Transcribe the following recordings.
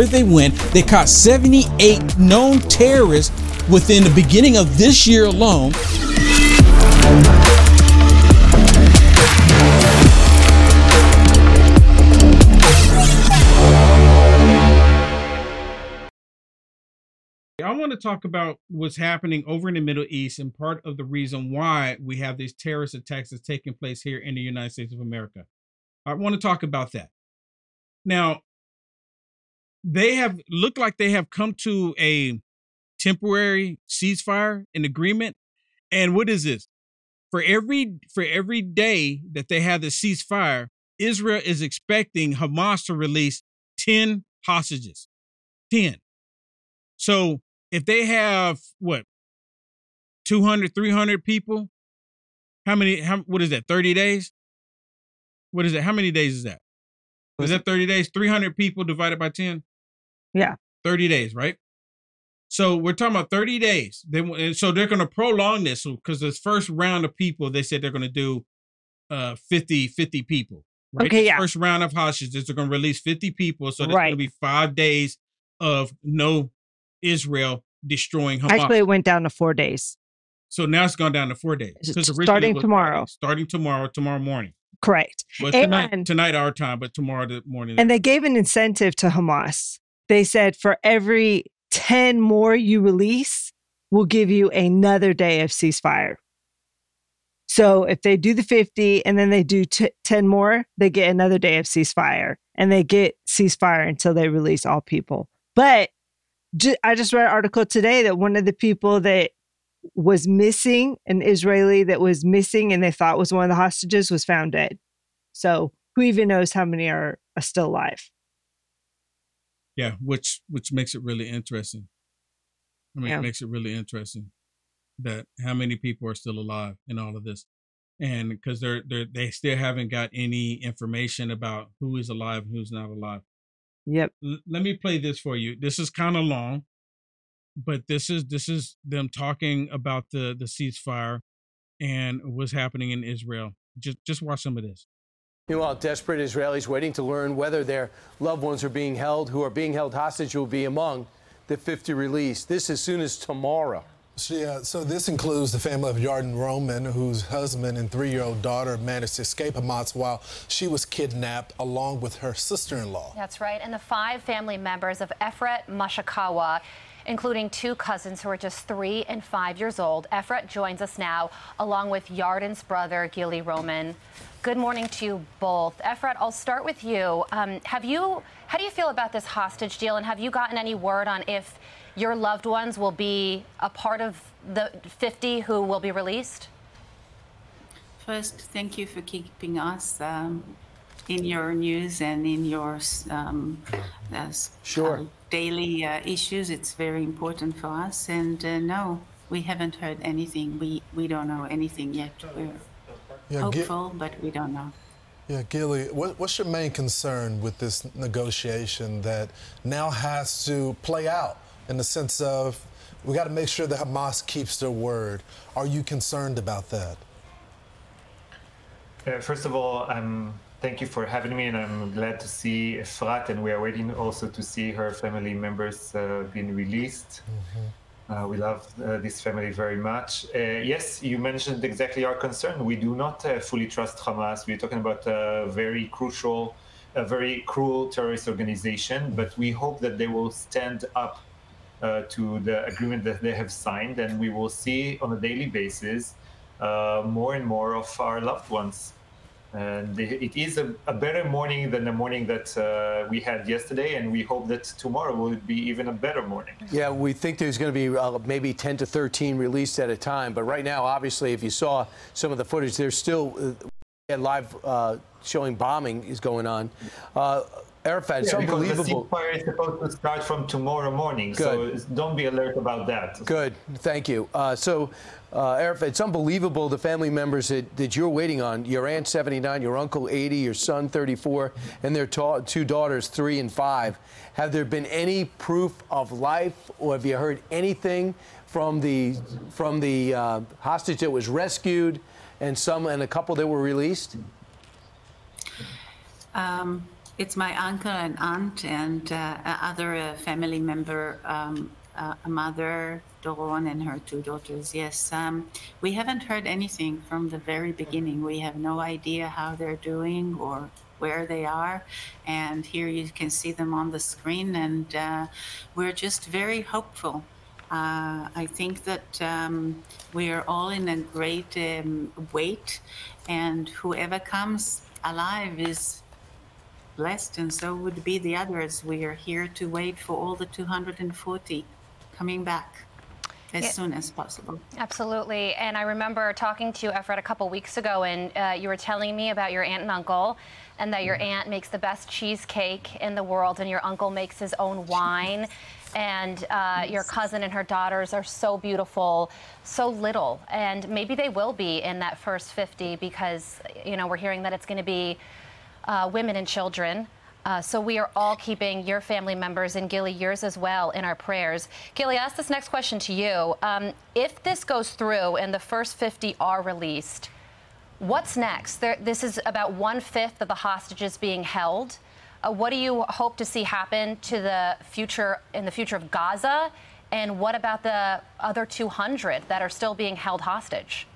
where they went. They caught 78 known terrorists within the beginning of this year alone. I want to talk about what's happening over in the Middle East and part of the reason why we have these terrorist attacks that's taking place here in the United States of America. I want to talk about that. Now, they have looked like they have come to a temporary ceasefire and agreement. And what is this? For every for every day that they have the ceasefire, Israel is expecting Hamas to release 10 hostages. 10. So if they have what 200 300 people how many how what is that 30 days what is it how many days is that is that 30 days 300 people divided by 10 yeah 30 days right so we're talking about 30 days they so they're going to prolong this because this first round of people they said they're going to do uh 50 50 people right okay yeah first round of hostages they're going to release 50 people so there's right. going to be five days of no Israel destroying Hamas. Actually, it went down to four days. So now it's gone down to four days. Starting tomorrow. Starting tomorrow, tomorrow morning. Correct. Well, tonight, and, tonight our time, but tomorrow the morning. And they gave an incentive to Hamas. They said for every 10 more you release, we'll give you another day of ceasefire. So if they do the 50 and then they do t- 10 more, they get another day of ceasefire and they get ceasefire until they release all people. But I just read an article today that one of the people that was missing, an Israeli that was missing and they thought was one of the hostages, was found dead. So who even knows how many are, are still alive? Yeah, which which makes it really interesting. I mean, yeah. it makes it really interesting that how many people are still alive in all of this, and because they're they they still haven't got any information about who is alive and who's not alive. Yep. L- let me play this for you. This is kind of long, but this is this is them talking about the the ceasefire and what's happening in Israel. Just just watch some of this. Meanwhile, desperate Israelis waiting to learn whether their loved ones are being held, who are being held hostage, will be among the 50 released. This as soon as tomorrow. Yeah, so this includes the family of Yarden Roman, whose husband and three-year-old daughter managed to escape Hamas while she was kidnapped, along with her sister-in-law. That's right, and the five family members of Efrat Machikawa including two cousins who are just three and five years old. Efrat joins us now, along with Yarden's brother, Gilly Roman. Good morning to you both. Efrat, I'll start with you. Um, have you, how do you feel about this hostage deal, and have you gotten any word on if your loved ones will be a part of the 50 who will be released? First, thank you for keeping us um, in your news and in your um, sure. Uh, daily uh, issues. It's very important for us. And uh, no, we haven't heard anything. We, we don't know anything yet. We're yeah, hopeful, but we don't know. Yeah, Gilly, what, what's your main concern with this negotiation that now has to play out? in the sense of we got to make sure that Hamas keeps their word. Are you concerned about that? Uh, first of all, I'm thank you for having me, and I'm glad to see Efrat, and we are waiting also to see her family members uh, being released. Mm-hmm. Uh, we love uh, this family very much. Uh, yes, you mentioned exactly our concern. We do not uh, fully trust Hamas. We're talking about a very crucial, a very cruel terrorist organization, but we hope that they will stand up uh, to the agreement that they have signed, and we will see on a daily basis uh, more and more of our loved ones. And it is a, a better morning than the morning that uh, we had yesterday, and we hope that tomorrow will be even a better morning. Yeah, we think there's going to be uh, maybe 10 to 13 released at a time, but right now, obviously, if you saw some of the footage, there's still uh, live uh, showing bombing is going on. Arafat, it's yeah, unbelievable. the ceasefire is supposed to start from tomorrow morning, Good. so don't be alert about that. Good, thank you. Uh, so, uh, Arafat, it's unbelievable the family members that, that you're waiting on. Your aunt 79, your uncle 80, your son 34, and their ta- two daughters 3 and 5. Have there been any proof of life, or have you heard anything from the from the uh, hostage that was rescued, and some and a couple that were released? Um It's my uncle and aunt and uh, other uh, family member, um, uh, a mother, Doron, and her two daughters. Yes, um, we haven't heard anything from the very beginning. We have no idea how they're doing or where they are. And here you can see them on the screen, and uh, we're just very hopeful. Uh, I think that um, we are all in a great um, wait, and whoever comes alive is blessed, and so would be the others. We are here to wait for all the 240 coming back as yeah. soon as possible. Absolutely. And I remember talking to you, Efrat, a couple weeks ago, and uh, you were telling me about your aunt and uncle, and that your mm-hmm. aunt makes the best cheesecake in the world, and your uncle makes his own wine. and uh, yes. your cousin and her daughters are so beautiful, so little. And maybe they will be in that first 50 because, you know, we're hearing that it's going to be uh, women and children. Uh, so we are all keeping your family members and Gilly yours as well in our prayers. Gilly, I ask this next question to you. Um, if this goes through and the first 50 are released, what's next? There, this is about one fifth of the hostages being held. Uh, what do you hope to see happen to the future in the future of Gaza? And what about the other 200 that are still being held hostage?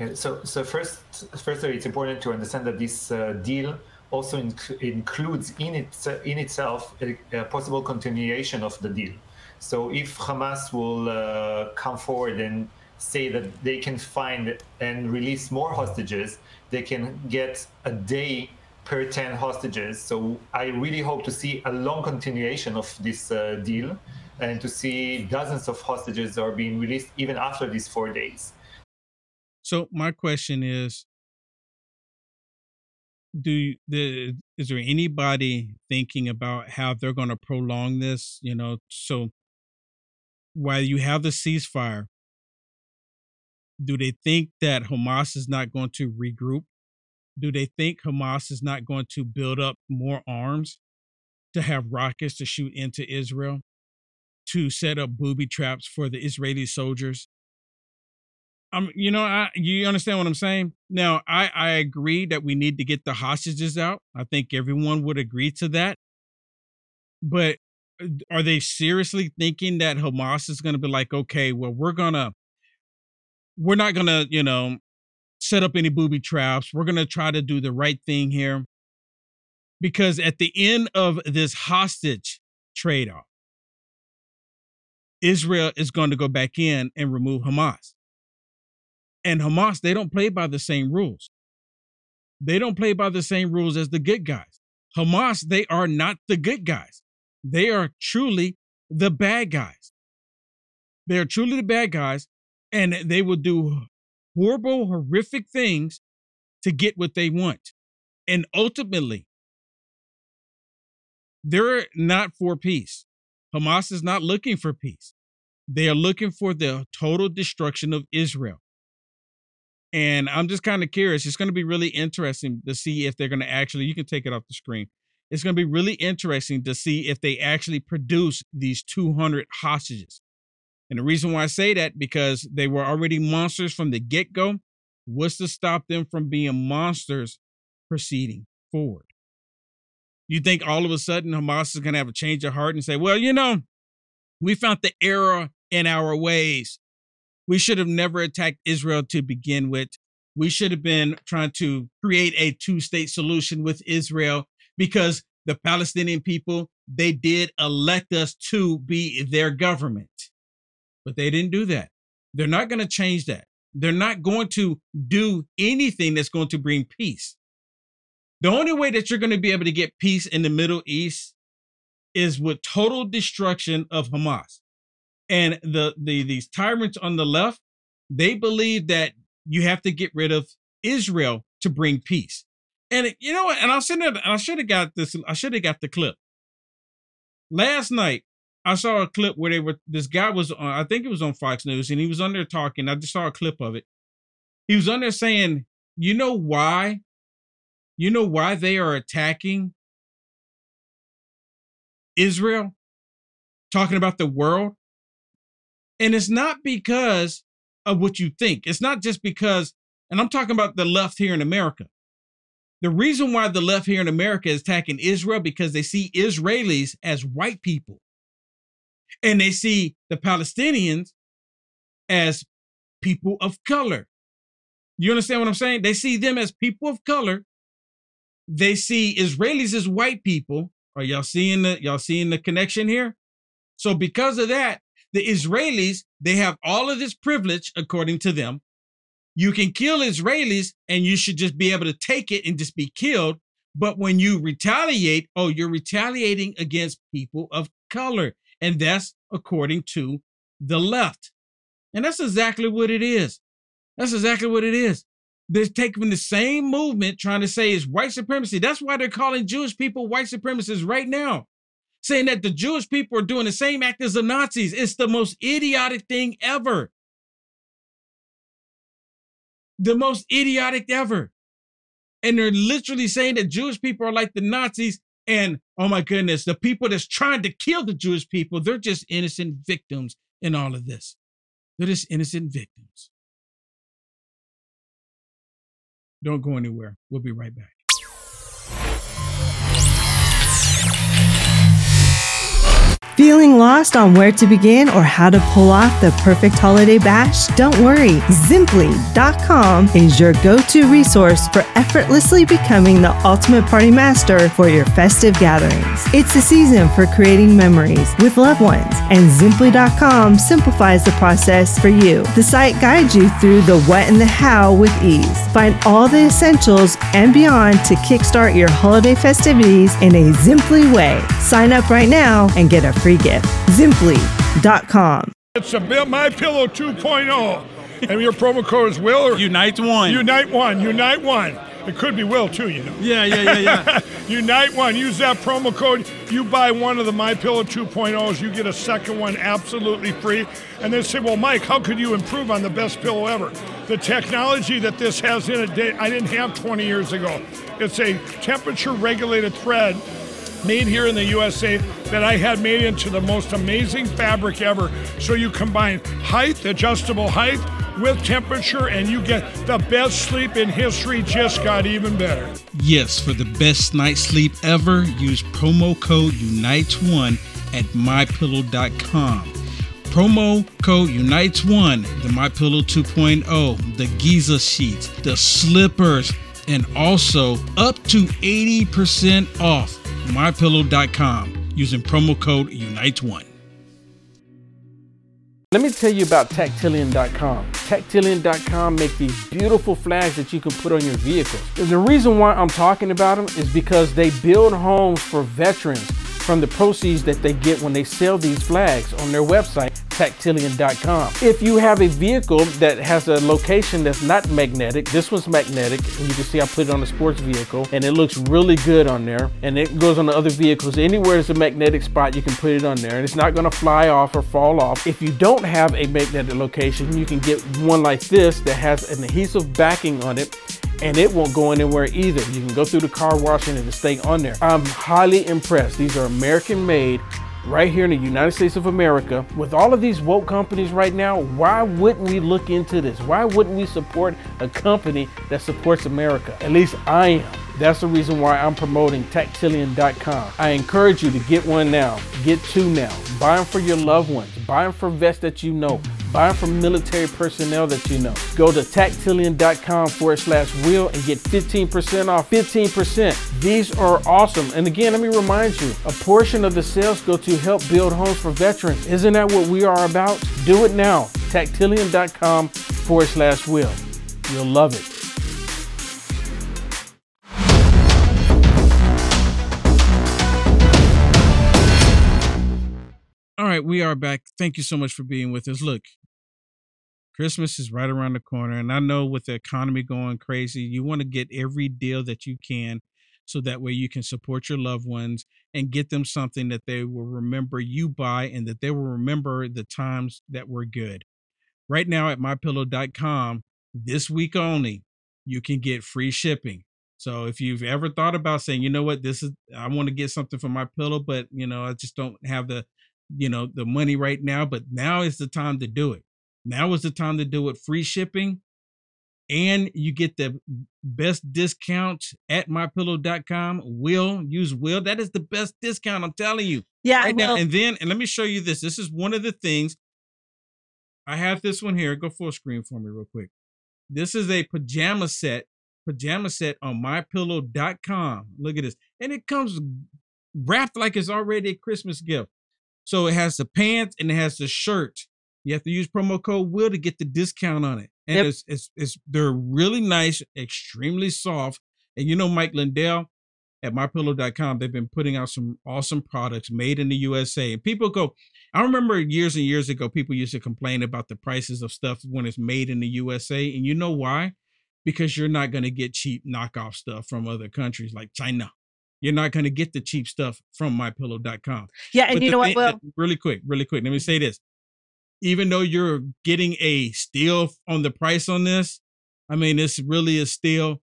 Yeah, so, so first, firstly, it's important to understand that this uh, deal also inc- includes in, in itself a, a, possible continuation of the deal. So if Hamas will uh, come forward and say that they can find and release more hostages, they can get a day per 10 hostages. So I really hope to see a long continuation of this uh, deal and to see dozens of hostages are being released even after these four days. So my question is do the is there anybody thinking about how they're going to prolong this you know so while you have the ceasefire do they think that hamas is not going to regroup? Do they think hamas is not going to build up more arms to have rockets to shoot into israel to set up booby traps for the israeli soldiers um, you know, I you understand what I'm saying? Now, I I agree that we need to get the hostages out. I think everyone would agree to that. But uh, are they seriously thinking that Hamas is going to be like, okay, well, we're gonna, we're not gonna, you know, set up any booby traps. We're gonna try to do the right thing here, because at the end of this hostage trade off, Israel is going to go back in and remove Hamas and Hamas, they don't play by the same rules. They don't play by the same rules as the good guys. Hamas, they are not the good guys. They are truly the bad guys. They are truly the bad guys, and they will do horrible, horrific things to get what they want. And ultimately, they're not for peace. Hamas is not looking for peace. They are looking for the total destruction of Israel. And I'm just kind of curious. It's going to be really interesting to see if they're going to actually, you can take it off the screen. It's going to be really interesting to see if they actually produce these 200 hostages. And the reason why I say that, because they were already monsters from the get go. What's to stop them from being monsters proceeding forward? You think all of a sudden Hamas is going to have a change of heart and say, well, you know, we found the error in our ways we should have never attacked Israel to begin with. We should have been trying to create a two state solution with Israel because the Palestinian people, they did elect us to be their government. But they didn't do that. They're not going to change that. They're not going to do anything that's going to bring peace. The only way that you're going to be able to get peace in the Middle East is with total destruction of Hamas. And the the these tyrants on the left, they believe that you have to get rid of Israel to bring peace. And you know what? And I should have I should have got this. I should have got the clip. Last night, I saw a clip where they were. This guy was on. I think it was on Fox News, and he was on there talking. I just saw a clip of it. He was on there saying, "You know why? You know why they are attacking Israel? Talking about the world and it's not because of what you think. It's not just because, and I'm talking about the left here in America. The reason why the left here in America is attacking Israel because they see Israelis as white people. And they see the Palestinians as people of color. You understand what I'm saying? They see them as people of color. They see Israelis as white people. Are y'all seeing the y'all seeing the connection here? So because of that, the Israelis, they have all of this privilege according to them. You can kill Israelis and you should just be able to take it and just be killed. But when you retaliate, oh, you're retaliating against people of color. And that's according to the left. And that's exactly what it is. That's exactly what it is. They're taking the same movement trying to say it's white supremacy. That's why they're calling Jewish people white supremacists right now, saying that the Jewish people are doing the same act as the Nazis. It's the most idiotic thing ever. The most idiotic ever. And they're literally saying that Jewish people are like the Nazis. And oh my goodness, the people that's trying to kill the Jewish people, they're just innocent victims in all of this. They're just innocent victims. Don't go anywhere. We'll be right back. Feeling lost on where to begin or how to pull off the perfect holiday bash? Don't worry. Zimply.com is your go to resource for effortlessly becoming the ultimate party master for your festive gatherings. It's the season for creating memories with loved ones, and Zimply.com simplifies the process for you. The site guides you through the what and the how with ease. Find all the essentials and beyond to kickstart your holiday festivities in a Zimply way. Sign up right now and get a free gift. Zimply.com. It's a Bill My Pillow 2.0, and your promo code is Will or Unite One. Unite One. Unite One. It could be Will too, you know. yeah, yeah, yeah, yeah. Unite One. Use that promo code. You buy one of the My Pillow 2.0s, you get a second one absolutely free. And they say, well, Mike, how could you improve on the best pillow ever? The technology that this has in it, I didn't have 20 years ago. It's a temperature regulated thread made here in the USA that I had made into the most amazing fabric ever. So you combine height, adjustable height, with temperature, and you get the best sleep in history. Just got even better. Yes, for the best night's sleep ever, use promo code UNITES1 at mypillow.com. Promo code UNITES1, the MyPillow 2.0, the Giza sheets, the slippers, and also up to 80% off mypillow.com using promo code UNITES1. Let me tell you about Tactilian.com. Tactilian.com make these beautiful flags that you can put on your vehicles. The reason why I'm talking about them is because they build homes for veterans from the proceeds that they get when they sell these flags on their website, tactilian.com. If you have a vehicle that has a location that's not magnetic, this one's magnetic, and you can see I put it on a sports vehicle, and it looks really good on there, and it goes on the other vehicles. Anywhere there's a magnetic spot, you can put it on there, and it's not gonna fly off or fall off. If you don't have a magnetic location, you can get one like this that has an adhesive backing on it and it won't go anywhere either. You can go through the car wash and it'll stay on there. I'm highly impressed. These are American made right here in the United States of America. With all of these woke companies right now, why wouldn't we look into this? Why wouldn't we support a company that supports America? At least I am. That's the reason why I'm promoting Tactilian.com. I encourage you to get one now. Get two now. Buy them for your loved ones. Buy them for vets that you know. Buy them from military personnel that you know. Go to tactilian.com forward slash will and get 15% off. 15%. These are awesome. And again, let me remind you a portion of the sales go to help build homes for veterans. Isn't that what we are about? Do it now. Tactilian.com forward slash will. You'll love it. Right, we are back. Thank you so much for being with us. Look, Christmas is right around the corner, and I know with the economy going crazy, you want to get every deal that you can so that way you can support your loved ones and get them something that they will remember you by and that they will remember the times that were good. Right now at mypillow.com, this week only, you can get free shipping. So if you've ever thought about saying, you know what, this is I want to get something for my pillow, but you know, I just don't have the you know the money right now but now is the time to do it now is the time to do it free shipping and you get the best discount at mypillow.com. Will use will. That is the best discount. I'm telling you. Yeah. Right now. And then, and let me show you this. This is one of the things. I have this one here. Go full screen for me real quick. This is a pajama set, pajama set on mypillow.com. Look at this. And it comes wrapped like it's already a Christmas gift. So it has the pants and it has the shirt. You have to use promo code Will to get the discount on it. And Yep. it's, it's it's they're really nice, extremely soft. And you know Mike Lindell at mypillow.com, they've been putting out some awesome products made in the USA. And people go, I remember years and years ago, people used to complain about the prices of stuff when it's made in the USA. And you know why? Because you're not going to get cheap knockoff stuff from other countries like China. You're not going to get the cheap stuff from mypillow.com. yeah, and But you know what? thing- Well, really quick, really quick. Let me say this. Even though you're getting a steal on the price on this, I mean, it's really a steal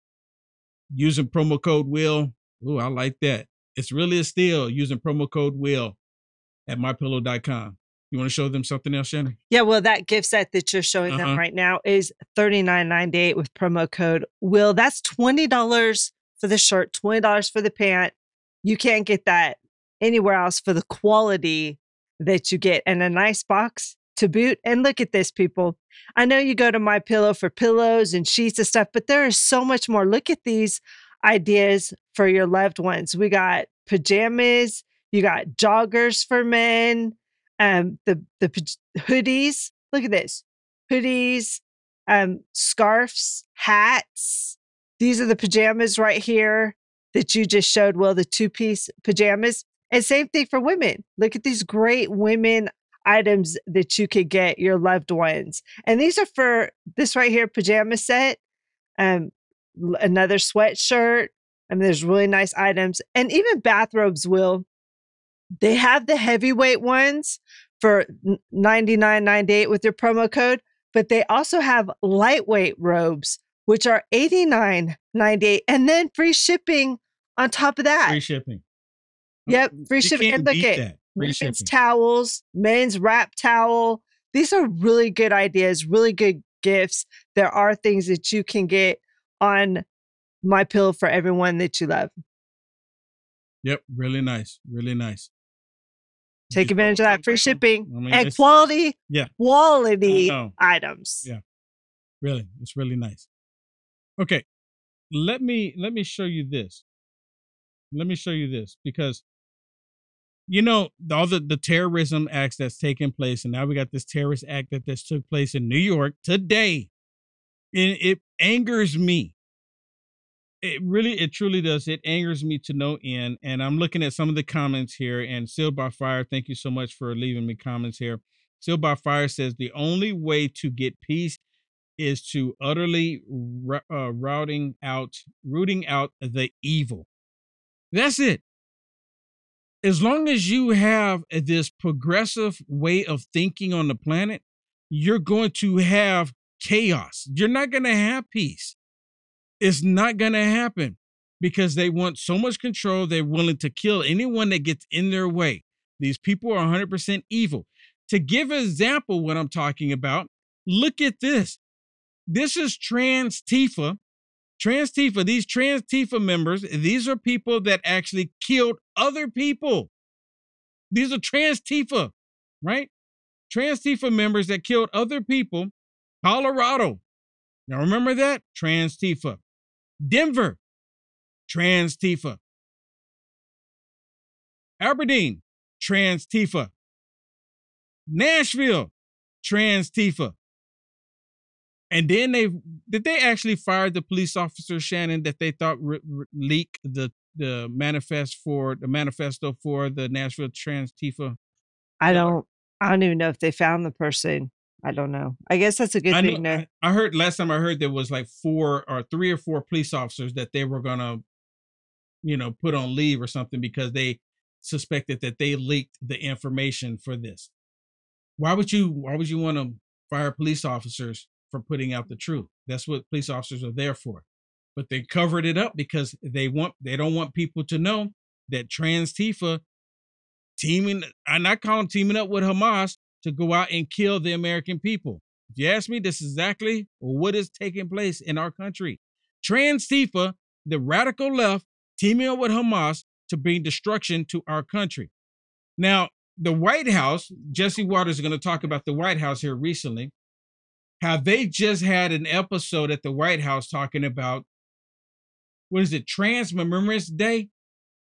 using promo code Will. Ooh, I like that. It's really a steal using promo code Will at mypillow.com. You want to show them something else, Shannon? yeah, well, that gift set that you're showing them Uh-huh. right now is thirty nine ninety eight with promo code Will. That's twenty dollars for the shirt, twenty dollars for the pant. You can't get that anywhere else for the quality that you get, and a nice box to boot. And look at this, people. I know you go to my pillow for pillows and sheets and stuff, but there is so much more. Look at these ideas for your loved ones. We got pajamas, you got joggers for men, um, the the hoodies. Look at this, hoodies, um, scarves, hats. These are the pajamas right here that you just showed. Well, the two piece pajamas, and same thing for women. Look at these great women items that you could get your loved ones, and these are for this right here pajama set. Um, another sweatshirt. I mean, there's really nice items, and even bathrobes. Will they have the heavyweight ones for ninety nine ninety eight with your promo code? But they also have lightweight robes, which are eighty nine ninety eight, and then free shipping on top of that. Free shipping. Yep, free You shipping. And look at shipping. towels, men's wrap towel. These are really good ideas, really good gifts. There are things that you can get on my pill for everyone that you love. Yep, really nice, really nice. Take advantage of that free shipping I mean, and quality, Yeah. quality items. Yeah. Really, it's really nice. Okay, let me let me show you this. Let me show you this because you know all the the terrorism acts that's taking place, and now we got this terrorist act that this took place in New York today, and it angers me. It really, it truly does. It angers me to no end. And I'm looking at some of the comments here. And Sealed by Fire, thank you so much for leaving me comments here. Sealed by Fire says the only way to get peace is to utterly uh, routing out, rooting out the evil. That's it. As long as you have this progressive way of thinking on the planet, you're going to have chaos. You're not going to have peace. It's not going to happen because they want so much control. They're willing to kill anyone that gets in their way. These people are 100% evil. To give an example, what I'm talking about, look at this. This is Trans Tifa. Trans Tifa, these Trans Tifa members, these are people that actually killed other people. These are Trans Tifa, right? Trans Tifa members that killed other people. Colorado. Now remember that? Trans Tifa. Denver. Trans Tifa. Aberdeen. Trans Tifa. Nashville. Trans Tifa. And then they did they actually fire the police officer Shannon that they thought re- re- leaked the the manifest for the manifesto for the Nashville Trans Tifa. I don't I don't even know if they found the person. I don't know. I guess that's a good I, thing know, to I, I heard last time I heard there was like four or three or four police officers that they were gonna, you know, put on leave or something because they suspected that they leaked the information for this. Why would you why would you want to fire police officers for putting out the truth? That's what police officers are there for. But they covered it up because they want they don't want people to know that trans Tifa teaming I'm not calling teaming up with Hamas to go out and kill the American people. If you ask me, this is exactly what is taking place in our country. Trans-Tifa, the radical left, teaming up with Hamas to bring destruction to our country. Now, the White House, Jesse Watters is going to talk about the White House here recently. Have they just had an episode at the White House talking about what is it, Trans Remembrance Day?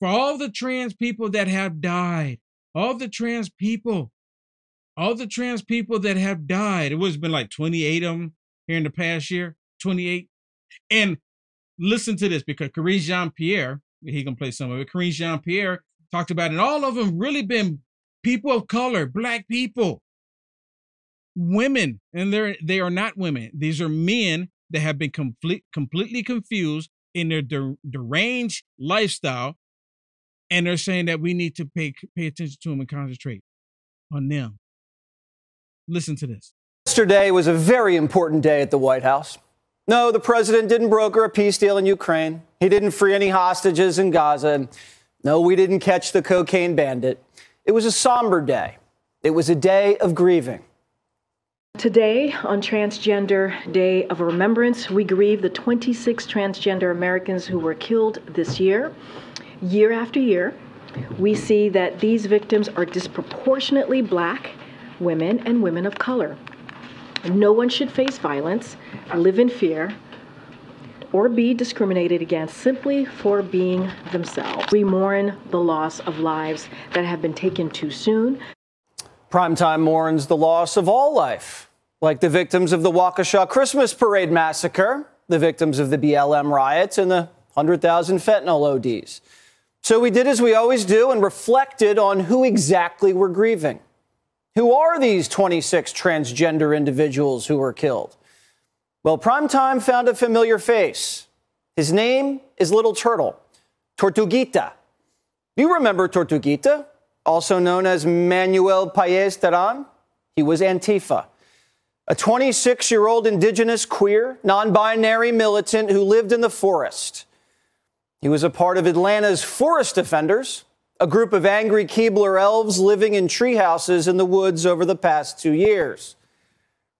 For all the trans people that have died, all the trans people, all the trans people that have died. It was been like 28 of them here in the past year, 28. And listen to this because Karine Jean Pierre, he can play some of it. Karine Jean Pierre talked about it, and all of them really been people of color, black people, women, and they're they are not women. These are men that have been complete, completely confused in their der- deranged lifestyle, and they're saying that we need to pay pay attention to them and concentrate on them. Listen to this. Yesterday was a very important day at the White House. No, the president didn't broker a peace deal in Ukraine. He didn't free any hostages in Gaza. No, we didn't catch the cocaine bandit. It was a somber day. It was a day of grieving. Today, on Transgender Day of Remembrance, we grieve the 26 transgender Americans who were killed this year. Year after year, we see that these victims are disproportionately black women and women of color. No one should face violence, live in fear, or be discriminated against simply for being themselves. We mourn the loss of lives that have been taken too soon. Primetime mourns the loss of all life, like the victims of the Waukesha Christmas Parade massacre, the victims of the BLM riots, and the 100,000 fentanyl ODs. So we did as we always do and reflected on who exactly we're grieving. Who are these 26 transgender individuals who were killed? Well, Primetime found a familiar face. His name is Little Turtle, Tortuguita. You remember Tortuguita, also known as Manuel Paez Terán? He was Antifa, a 26 year old indigenous queer, non binary militant who lived in the forest. He was a part of Atlanta's Forest Defenders, a group of angry Keebler elves living in treehouses in the woods over the past two years.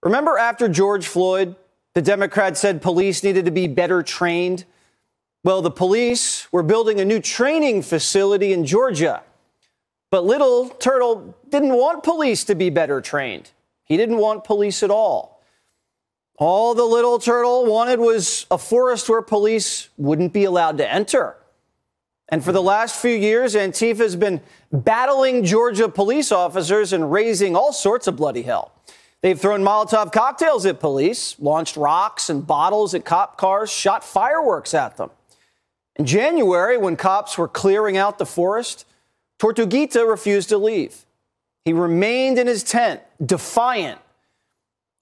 Remember after George Floyd, the Democrats said police needed to be better trained? Well, the police were building a new training facility in Georgia. But Little Turtle didn't want police to be better trained. He didn't want police at all. All the Little Turtle wanted was a forest where police wouldn't be allowed to enter. And for the last few years, Antifa has been battling Georgia police officers and raising all sorts of bloody hell. They've thrown Molotov cocktails at police, launched rocks and bottles at cop cars, shot fireworks at them. In January, when cops were clearing out the forest, Tortuguita refused to leave. He remained in his tent, defiant.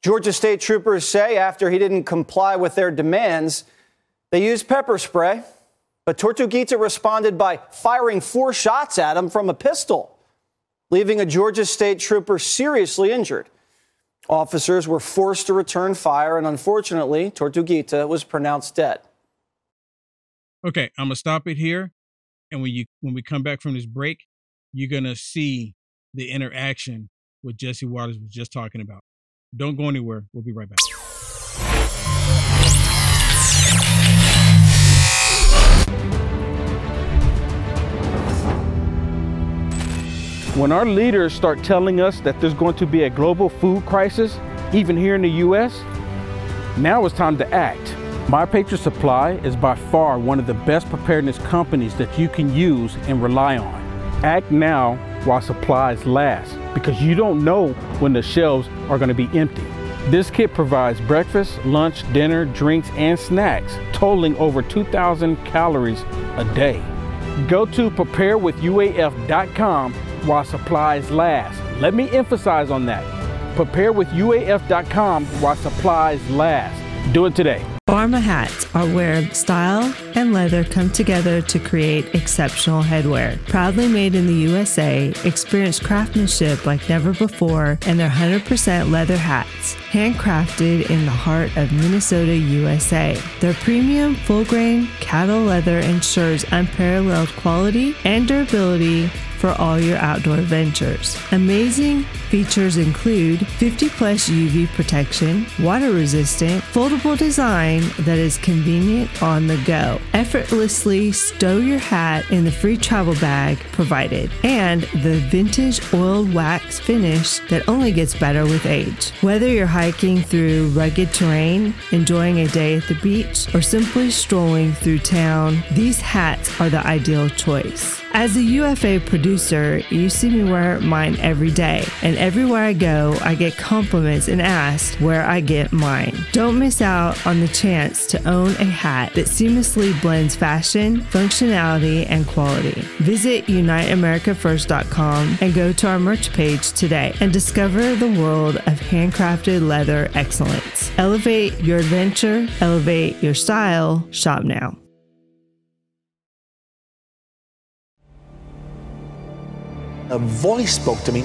Georgia state troopers say after he didn't comply with their demands, they used pepper spray but Tortuguita responded by firing four shots at him from a pistol, leaving a Georgia state trooper seriously injured. Officers were forced to return fire, and unfortunately, Tortuguita was pronounced dead. Okay, I'm gonna stop it here, and when you when we come back from this break, you're gonna see the interaction what Jesse Watters was just talking about. Don't go anywhere. We'll be right back. When our leaders start telling us that there's going to be a global food crisis, even here in the U.S., now it's time to act. My Patriot Supply is by far one of the best preparedness companies that you can use and rely on. Act now while supplies last because you don't know when the shelves are going to be empty. This kit provides breakfast, lunch, dinner, drinks, and snacks, totaling over 2,000 calories a day. Go to preparewithuaf.com while supplies last. Let me emphasize on that. Preparewithuaf.com while supplies last. Do it today. Pharma hats are where style and leather come together to create exceptional headwear. Proudly made in the USA, experience craftsmanship like never before, and their 100% leather hats, handcrafted in the heart of Minnesota, USA. Their premium full grain cattle leather ensures unparalleled quality and durability for all your outdoor adventures. Amazing features include 50 plus UV protection, water resistant, foldable design that is convenient on the go. Effortlessly stow your hat in the free travel bag provided, and the vintage oiled wax finish that only gets better with age. Whether you're hiking through rugged terrain, enjoying a day at the beach, or simply strolling through town, these hats are the ideal choice. As a UFA producer, you see me wear mine every day, and everywhere I go, I get compliments and asked where I get mine. Don't miss out on the chance to own a hat that seamlessly blends fashion, functionality, and quality. Visit UniteAmericaFirst.com and go to our merch page today and discover the world of handcrafted leather excellence. Elevate your adventure, elevate your style. Shop now. a voice spoke to me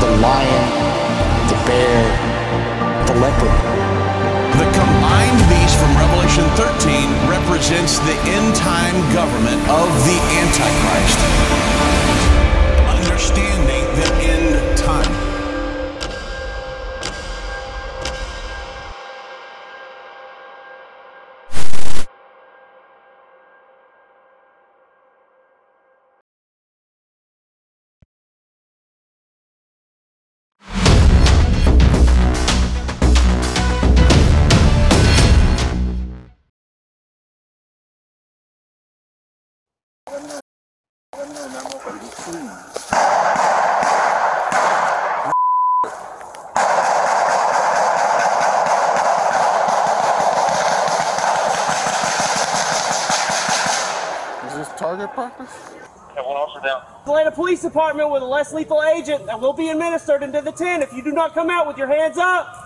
The lion, the bear, the leopard. The combined beast from Revelation 13 represents the end time government of the Antichrist. Understanding the end time. Target practice? Have one officer down. Atlanta Police Department with a less lethal agent that will be administered into the tent if you do not come out with your hands up.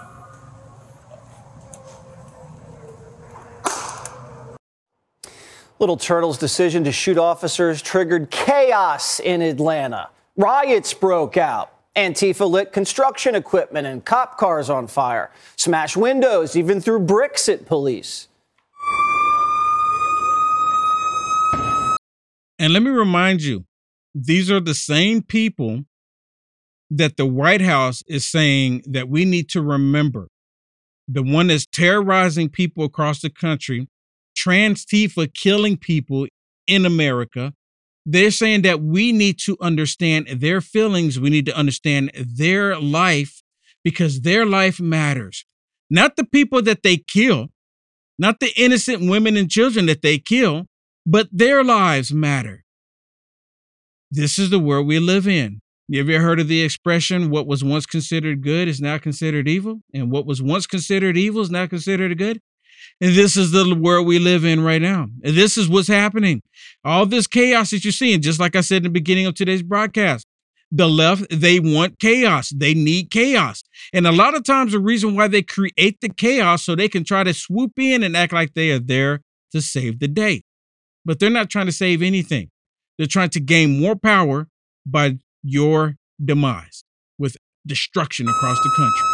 Little Turtle's decision to shoot officers triggered chaos in Atlanta. Riots broke out. Antifa lit construction equipment and cop cars on fire, smashed windows, even threw bricks at police. And let me remind you, these are the same people that the White House is saying that we need to remember. The one that's terrorizing people across the country, trans Tifa killing people in America. They're saying that we need to understand their feelings. We need to understand their life because their life matters. Not the people that they kill, not the innocent women and children that they kill, but their lives matter. This is the world we live in. You ever heard of the expression, what was once considered good is now considered evil? And what was once considered evil is now considered good? And this is the world we live in right now. And this is what's happening. All this chaos that you're seeing, just like I said in the beginning of today's broadcast, the left, they want chaos. They need chaos. And a lot of times, the reason why they create the chaos so they can try to swoop in and act like they are there to save the day. But they're not trying to save anything. They're trying to gain more power by your demise with destruction across the country.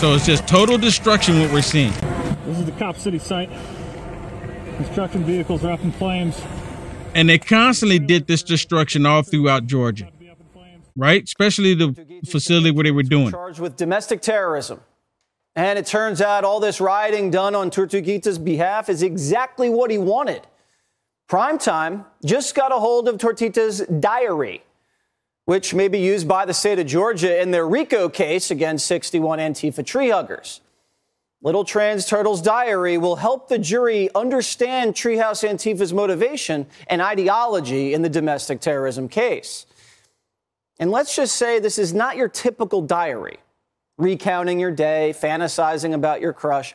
So it's just total destruction what we're seeing. This is the Cop City site. Construction vehicles are up in flames. And they constantly did this destruction all throughout Georgia, right? Especially the facility where they were doing. Charged with domestic terrorism. And it turns out all this rioting done on Tortuguita's behalf is exactly what he wanted. Primetime just got a hold of Tortita's diary, which may be used by the state of Georgia in their RICO case against 61 Antifa tree huggers. Little Trans Turtle's diary will help the jury understand Treehouse Antifa's motivation and ideology in the domestic terrorism case. And let's just say this is not your typical diary, recounting your day, fantasizing about your crush.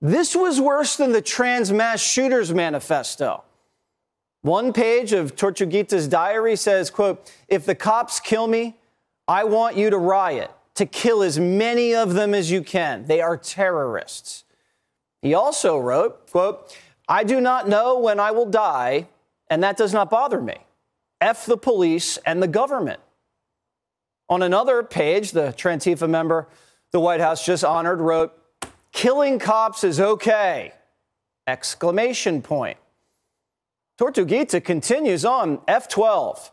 This was worse than the trans mass shooters manifesto. One page of Tortuguita's diary says, quote, if the cops kill me, I want you to riot, to kill as many of them as you can. They are terrorists. He also wrote, quote, I do not know when I will die, and that does not bother me. F the police and the government. On another page, the Trantifa member the White House just honored wrote, killing cops is okay, exclamation point. Tortuguita continues on F12.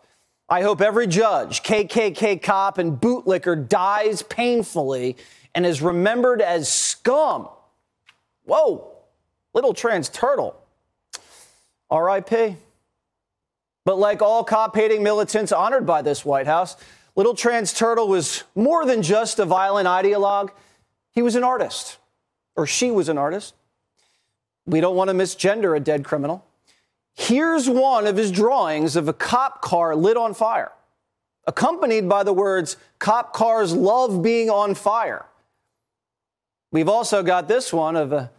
I hope every judge, KKK cop, and bootlicker dies painfully and is remembered as scum. Whoa, little trans turtle. RIP. But like all cop hating militants honored by this White House, little trans turtle was more than just a violent ideologue. He was an artist, or she was an artist. We don't want to misgender a dead criminal. Here's one of his drawings of a cop car lit on fire, accompanied by the words, Cop cars love being on fire. We've also got this one of an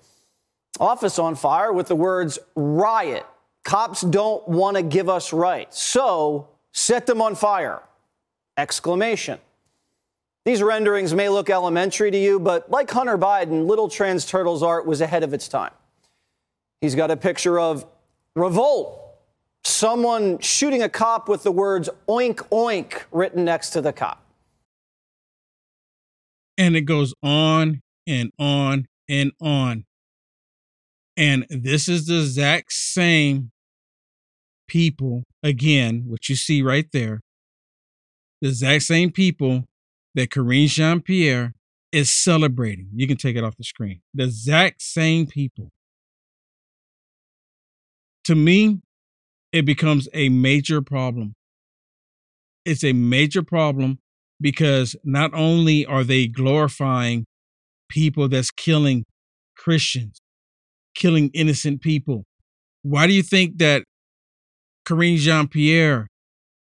office on fire with the words, Riot. Cops don't want to give us rights. So set them on fire. Exclamation. These renderings may look elementary to you, but like Hunter Biden, Little Trans Turtle's art was ahead of its time. He's got a picture of Revolt. Someone shooting a cop with the words oink oink written next to the cop. And it goes on and on and on. And this is the exact same people, again, what you see right there, the exact same people that Karine Jean Pierre is celebrating. You can take it off the screen. The exact same people to me, it becomes a major problem. It's a major problem because not only are they glorifying people that's killing Christians, killing innocent people. Why do you think that Karine Jean Pierre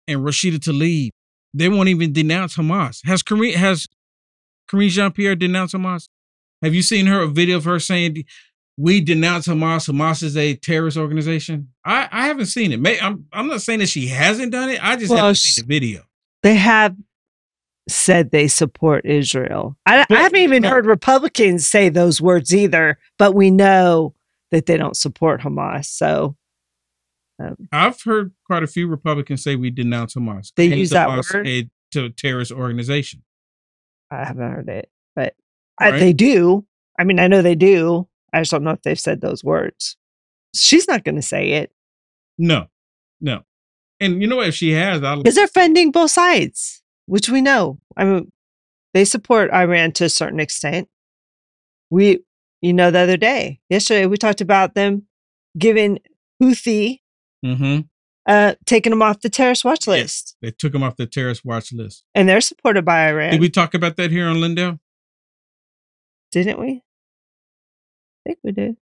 and Rashida Tlaib they won't even denounce Hamas? Has Karine has Karine Jean Pierre denounced Hamas? Have you seen her a video of her saying we denounce Hamas. Hamas is a terrorist organization. I, I haven't seen it. May, I'm I'm not saying that she hasn't done it. I just well, haven't seen the video. They have said they support Israel. I, but, I haven't even heard Republicans say those words either. But we know that they don't support Hamas. So um, I've heard quite a few Republicans say we denounce Hamas. They use that word a, to a terrorist organization. I haven't heard it, but right? I, they do. I mean, I know they do. I just don't know if they've said those words. She's not going to say it. No, no. And you know what? If she has, I'll. Because they're funding both sides, which we know. I mean, they support Iran to a certain extent. We, you know, the other day, yesterday, we talked about them giving Houthi, mm-hmm. uh, taking them off the terrorist watch list. Yes, they took them off the terrorist watch list. And they're supported by Iran. Did we talk about that here on Lindell? Didn't we? Think we did.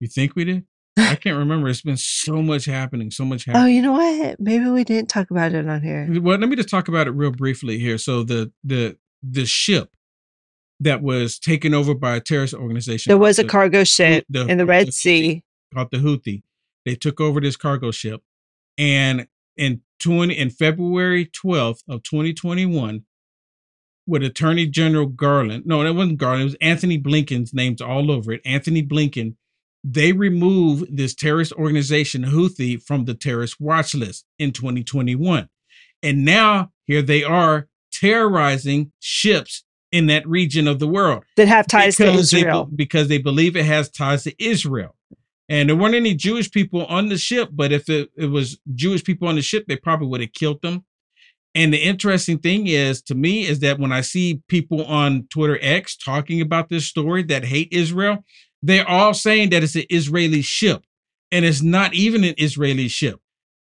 You think we did? I can't remember. It's been so much happening, so much oh, happening. Oh, you know what? Maybe we didn't talk about it on here. Well, let me just talk about it real briefly here. So the the the ship that was taken over by a terrorist organization. There was a the, cargo ship the, in the Red the Sea called the Houthi. They took over this cargo ship, and in twenty in February twelfth of twenty twenty one, with Attorney General Garland. No, that wasn't Garland. It was Antony Blinken's names all over it. Anthony Blinken. They removed this terrorist organization, Houthi, from the terrorist watch list in 2021. And now here they are terrorizing ships in that region of the world that have ties to Israel they, because they believe it has ties to Israel. And there weren't any Jewish people on the ship, but if it, it was Jewish people on the ship, they probably would have killed them. And the interesting thing is to me is that when I see people on Twitter X talking about this story that hate Israel, they're all saying that it's an Israeli ship. And it's not even an Israeli ship.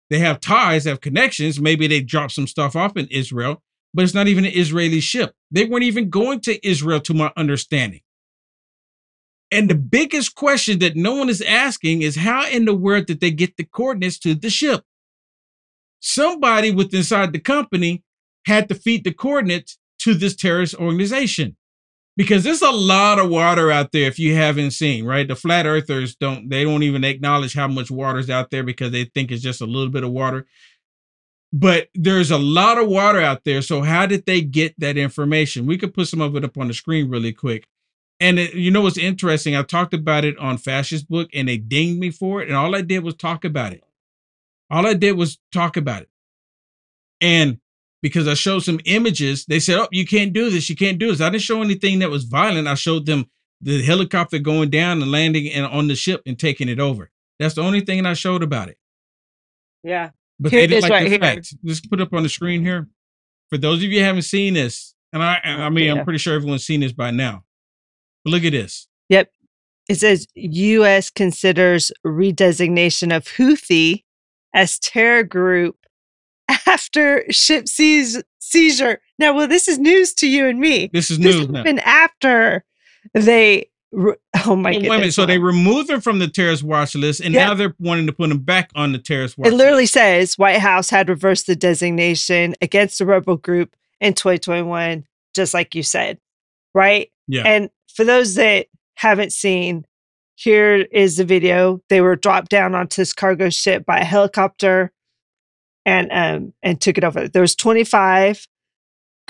They have ties, have connections. Maybe they dropped some stuff off in Israel, but it's not even an Israeli ship. They weren't even going to Israel, to my understanding. And the biggest question that no one is asking is how in the world did they get the coordinates to the ship? Somebody with inside the company had to feed the coordinates to this terrorist organization. Because there's a lot of water out there if you haven't seen right? The flat earthers don't they don't even acknowledge how much water's out there because they think it's just a little bit of water. But there's a lot of water out there so how did they get that information? We could put some of it up on the screen really quick. And it, you know what's interesting? I talked about it on fascist book and they dinged me for it and all i did was talk about it all i did was talk about it and because I showed some images. They said, "Oh, you can't do this. You can't do this." I didn't show anything that was violent. I showed them the helicopter going down and landing and on the ship and taking it over. That's the only thing I showed about it. Yeah. But Here they didn't like right the here. facts. Just put up on the screen here. For those of you who haven't seen this, and I, I mean, Yeah. I'm pretty sure everyone's seen this by now. But look at this. Yep. It says U.S. considers redesignation of Houthi as terror group after ship seize- seizure. Now, well, this is news to you and me. This is This news now. happened after they. re- Oh my goodness! wait a minute. So they removed them from the terrorist watch list, and Yep. now they're wanting to put them back on the terrorist watch. It literally says White House had reversed the designation against the rebel group in 2021, just like you said, right? Yeah. And for those that haven't seen, here is the video. They were dropped down onto this cargo ship by a helicopter and um and took it over. There was 25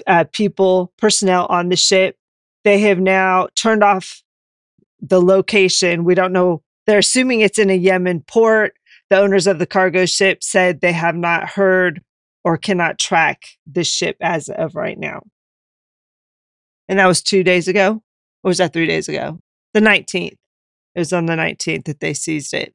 uh, people, personnel on the ship. They have now turned off the location. We don't know. They're assuming it's in a Yemen port. The owners of the cargo ship said they have not heard or cannot track the ship as of right now. And that was two days ago. Or was that three days ago? The 19th. It was on the 19th that they seized it.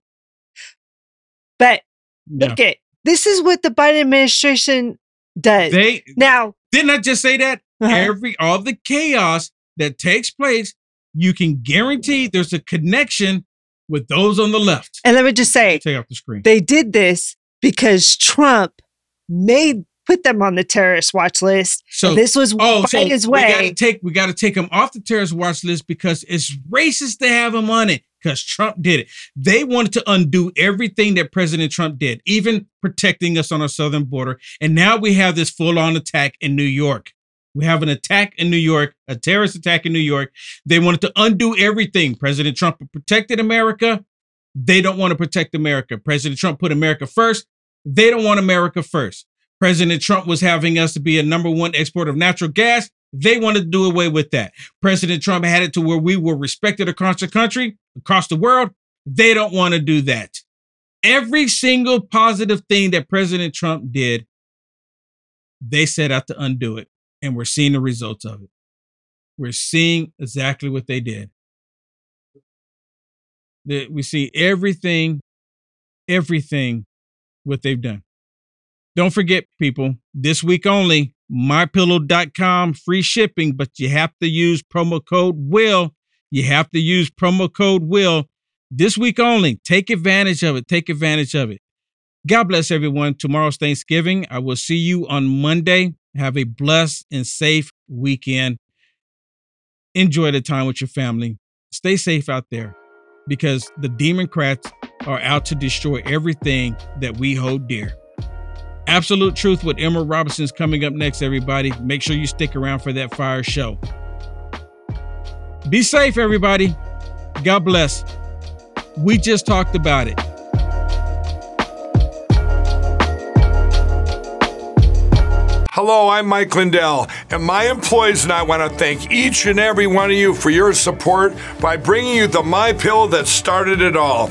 But look at this is what the Biden administration does. They now didn't I just say that Uh-huh. every all the chaos that takes place, you can guarantee there's a connection with those on the left. And let me just say, Take off the screen. They did this because Trump made put them on the terrorist watch list. So And this was oh, so Biden's We gotta take we gotta take them off the terrorist watch list because it's racist to have them on it because Trump did it. They wanted to undo everything that President Trump did, even protecting us on our southern border. And now we have this full-on attack in New York. We have an attack in New York, a terrorist attack in New York. They wanted to undo everything. President Trump protected America. They don't want to protect America. President Trump put America first. They don't want America first. President Trump was having us to be a number one exporter of natural gas. They wanted to do away with that. President Trump had it to where we were respected across the country, across the world. They don't want to do that. Every single positive thing that President Trump did, they set out to undo it. And we're seeing the results of it. We're seeing exactly what they did. That we see everything, everything what they've done. Don't forget, people, this week only, mypillow.com, free shipping, but you have to use promo code WILL. You have to use promo code WILL this week only. Take advantage of it. Take advantage of it. God bless everyone. Tomorrow's Thanksgiving. I will see you on Monday. Have a blessed and safe weekend. Enjoy the time with your family. Stay safe out there because the Democrats are out to destroy everything that we hold dear. Absolute Truth with Emma Robinson is coming up next, everybody. Make sure you stick around for that fire show. Be safe, everybody. God bless. We just talked about it. Hello, I'm Mike Lindell, and my employees and I want to thank each and every one of you for your support by bringing you the My Pill that started it all.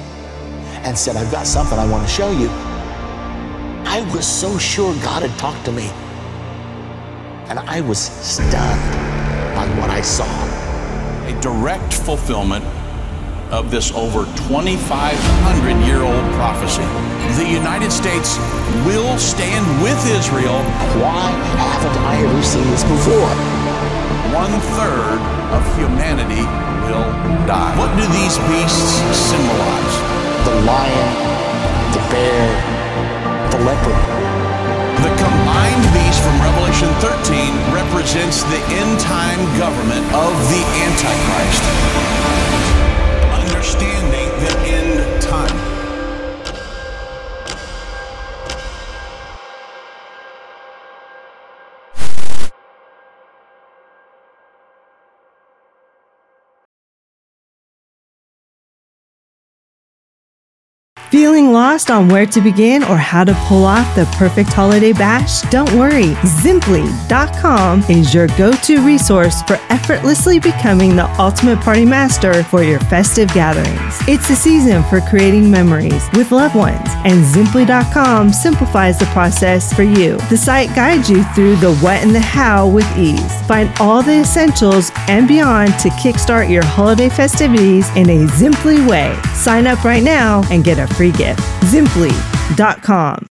and said, I've got something I want to show you. I was so sure God had talked to me. And I was stunned by what I saw. A direct fulfillment of this over 2,500 year old prophecy. The United States will stand with Israel. Why haven't I ever seen this before? One third of humanity will die. What do these beasts symbolize? The lion, the bear, the leopard. The combined beast from Revelation 13 represents the end time government of the Antichrist. Understanding the end time. Lost on where to begin or how to pull off the perfect holiday bash? Don't worry. Zimply.com is your go to resource for effortlessly becoming the ultimate party master for your festive gatherings. It's the season for creating memories with loved ones, and Zimply.com simplifies the process for you. The site guides you through the what and the how with ease. Find all the essentials and beyond to kickstart your holiday festivities in a Zimply way. Sign up right now and get a free gift. Zimply.com.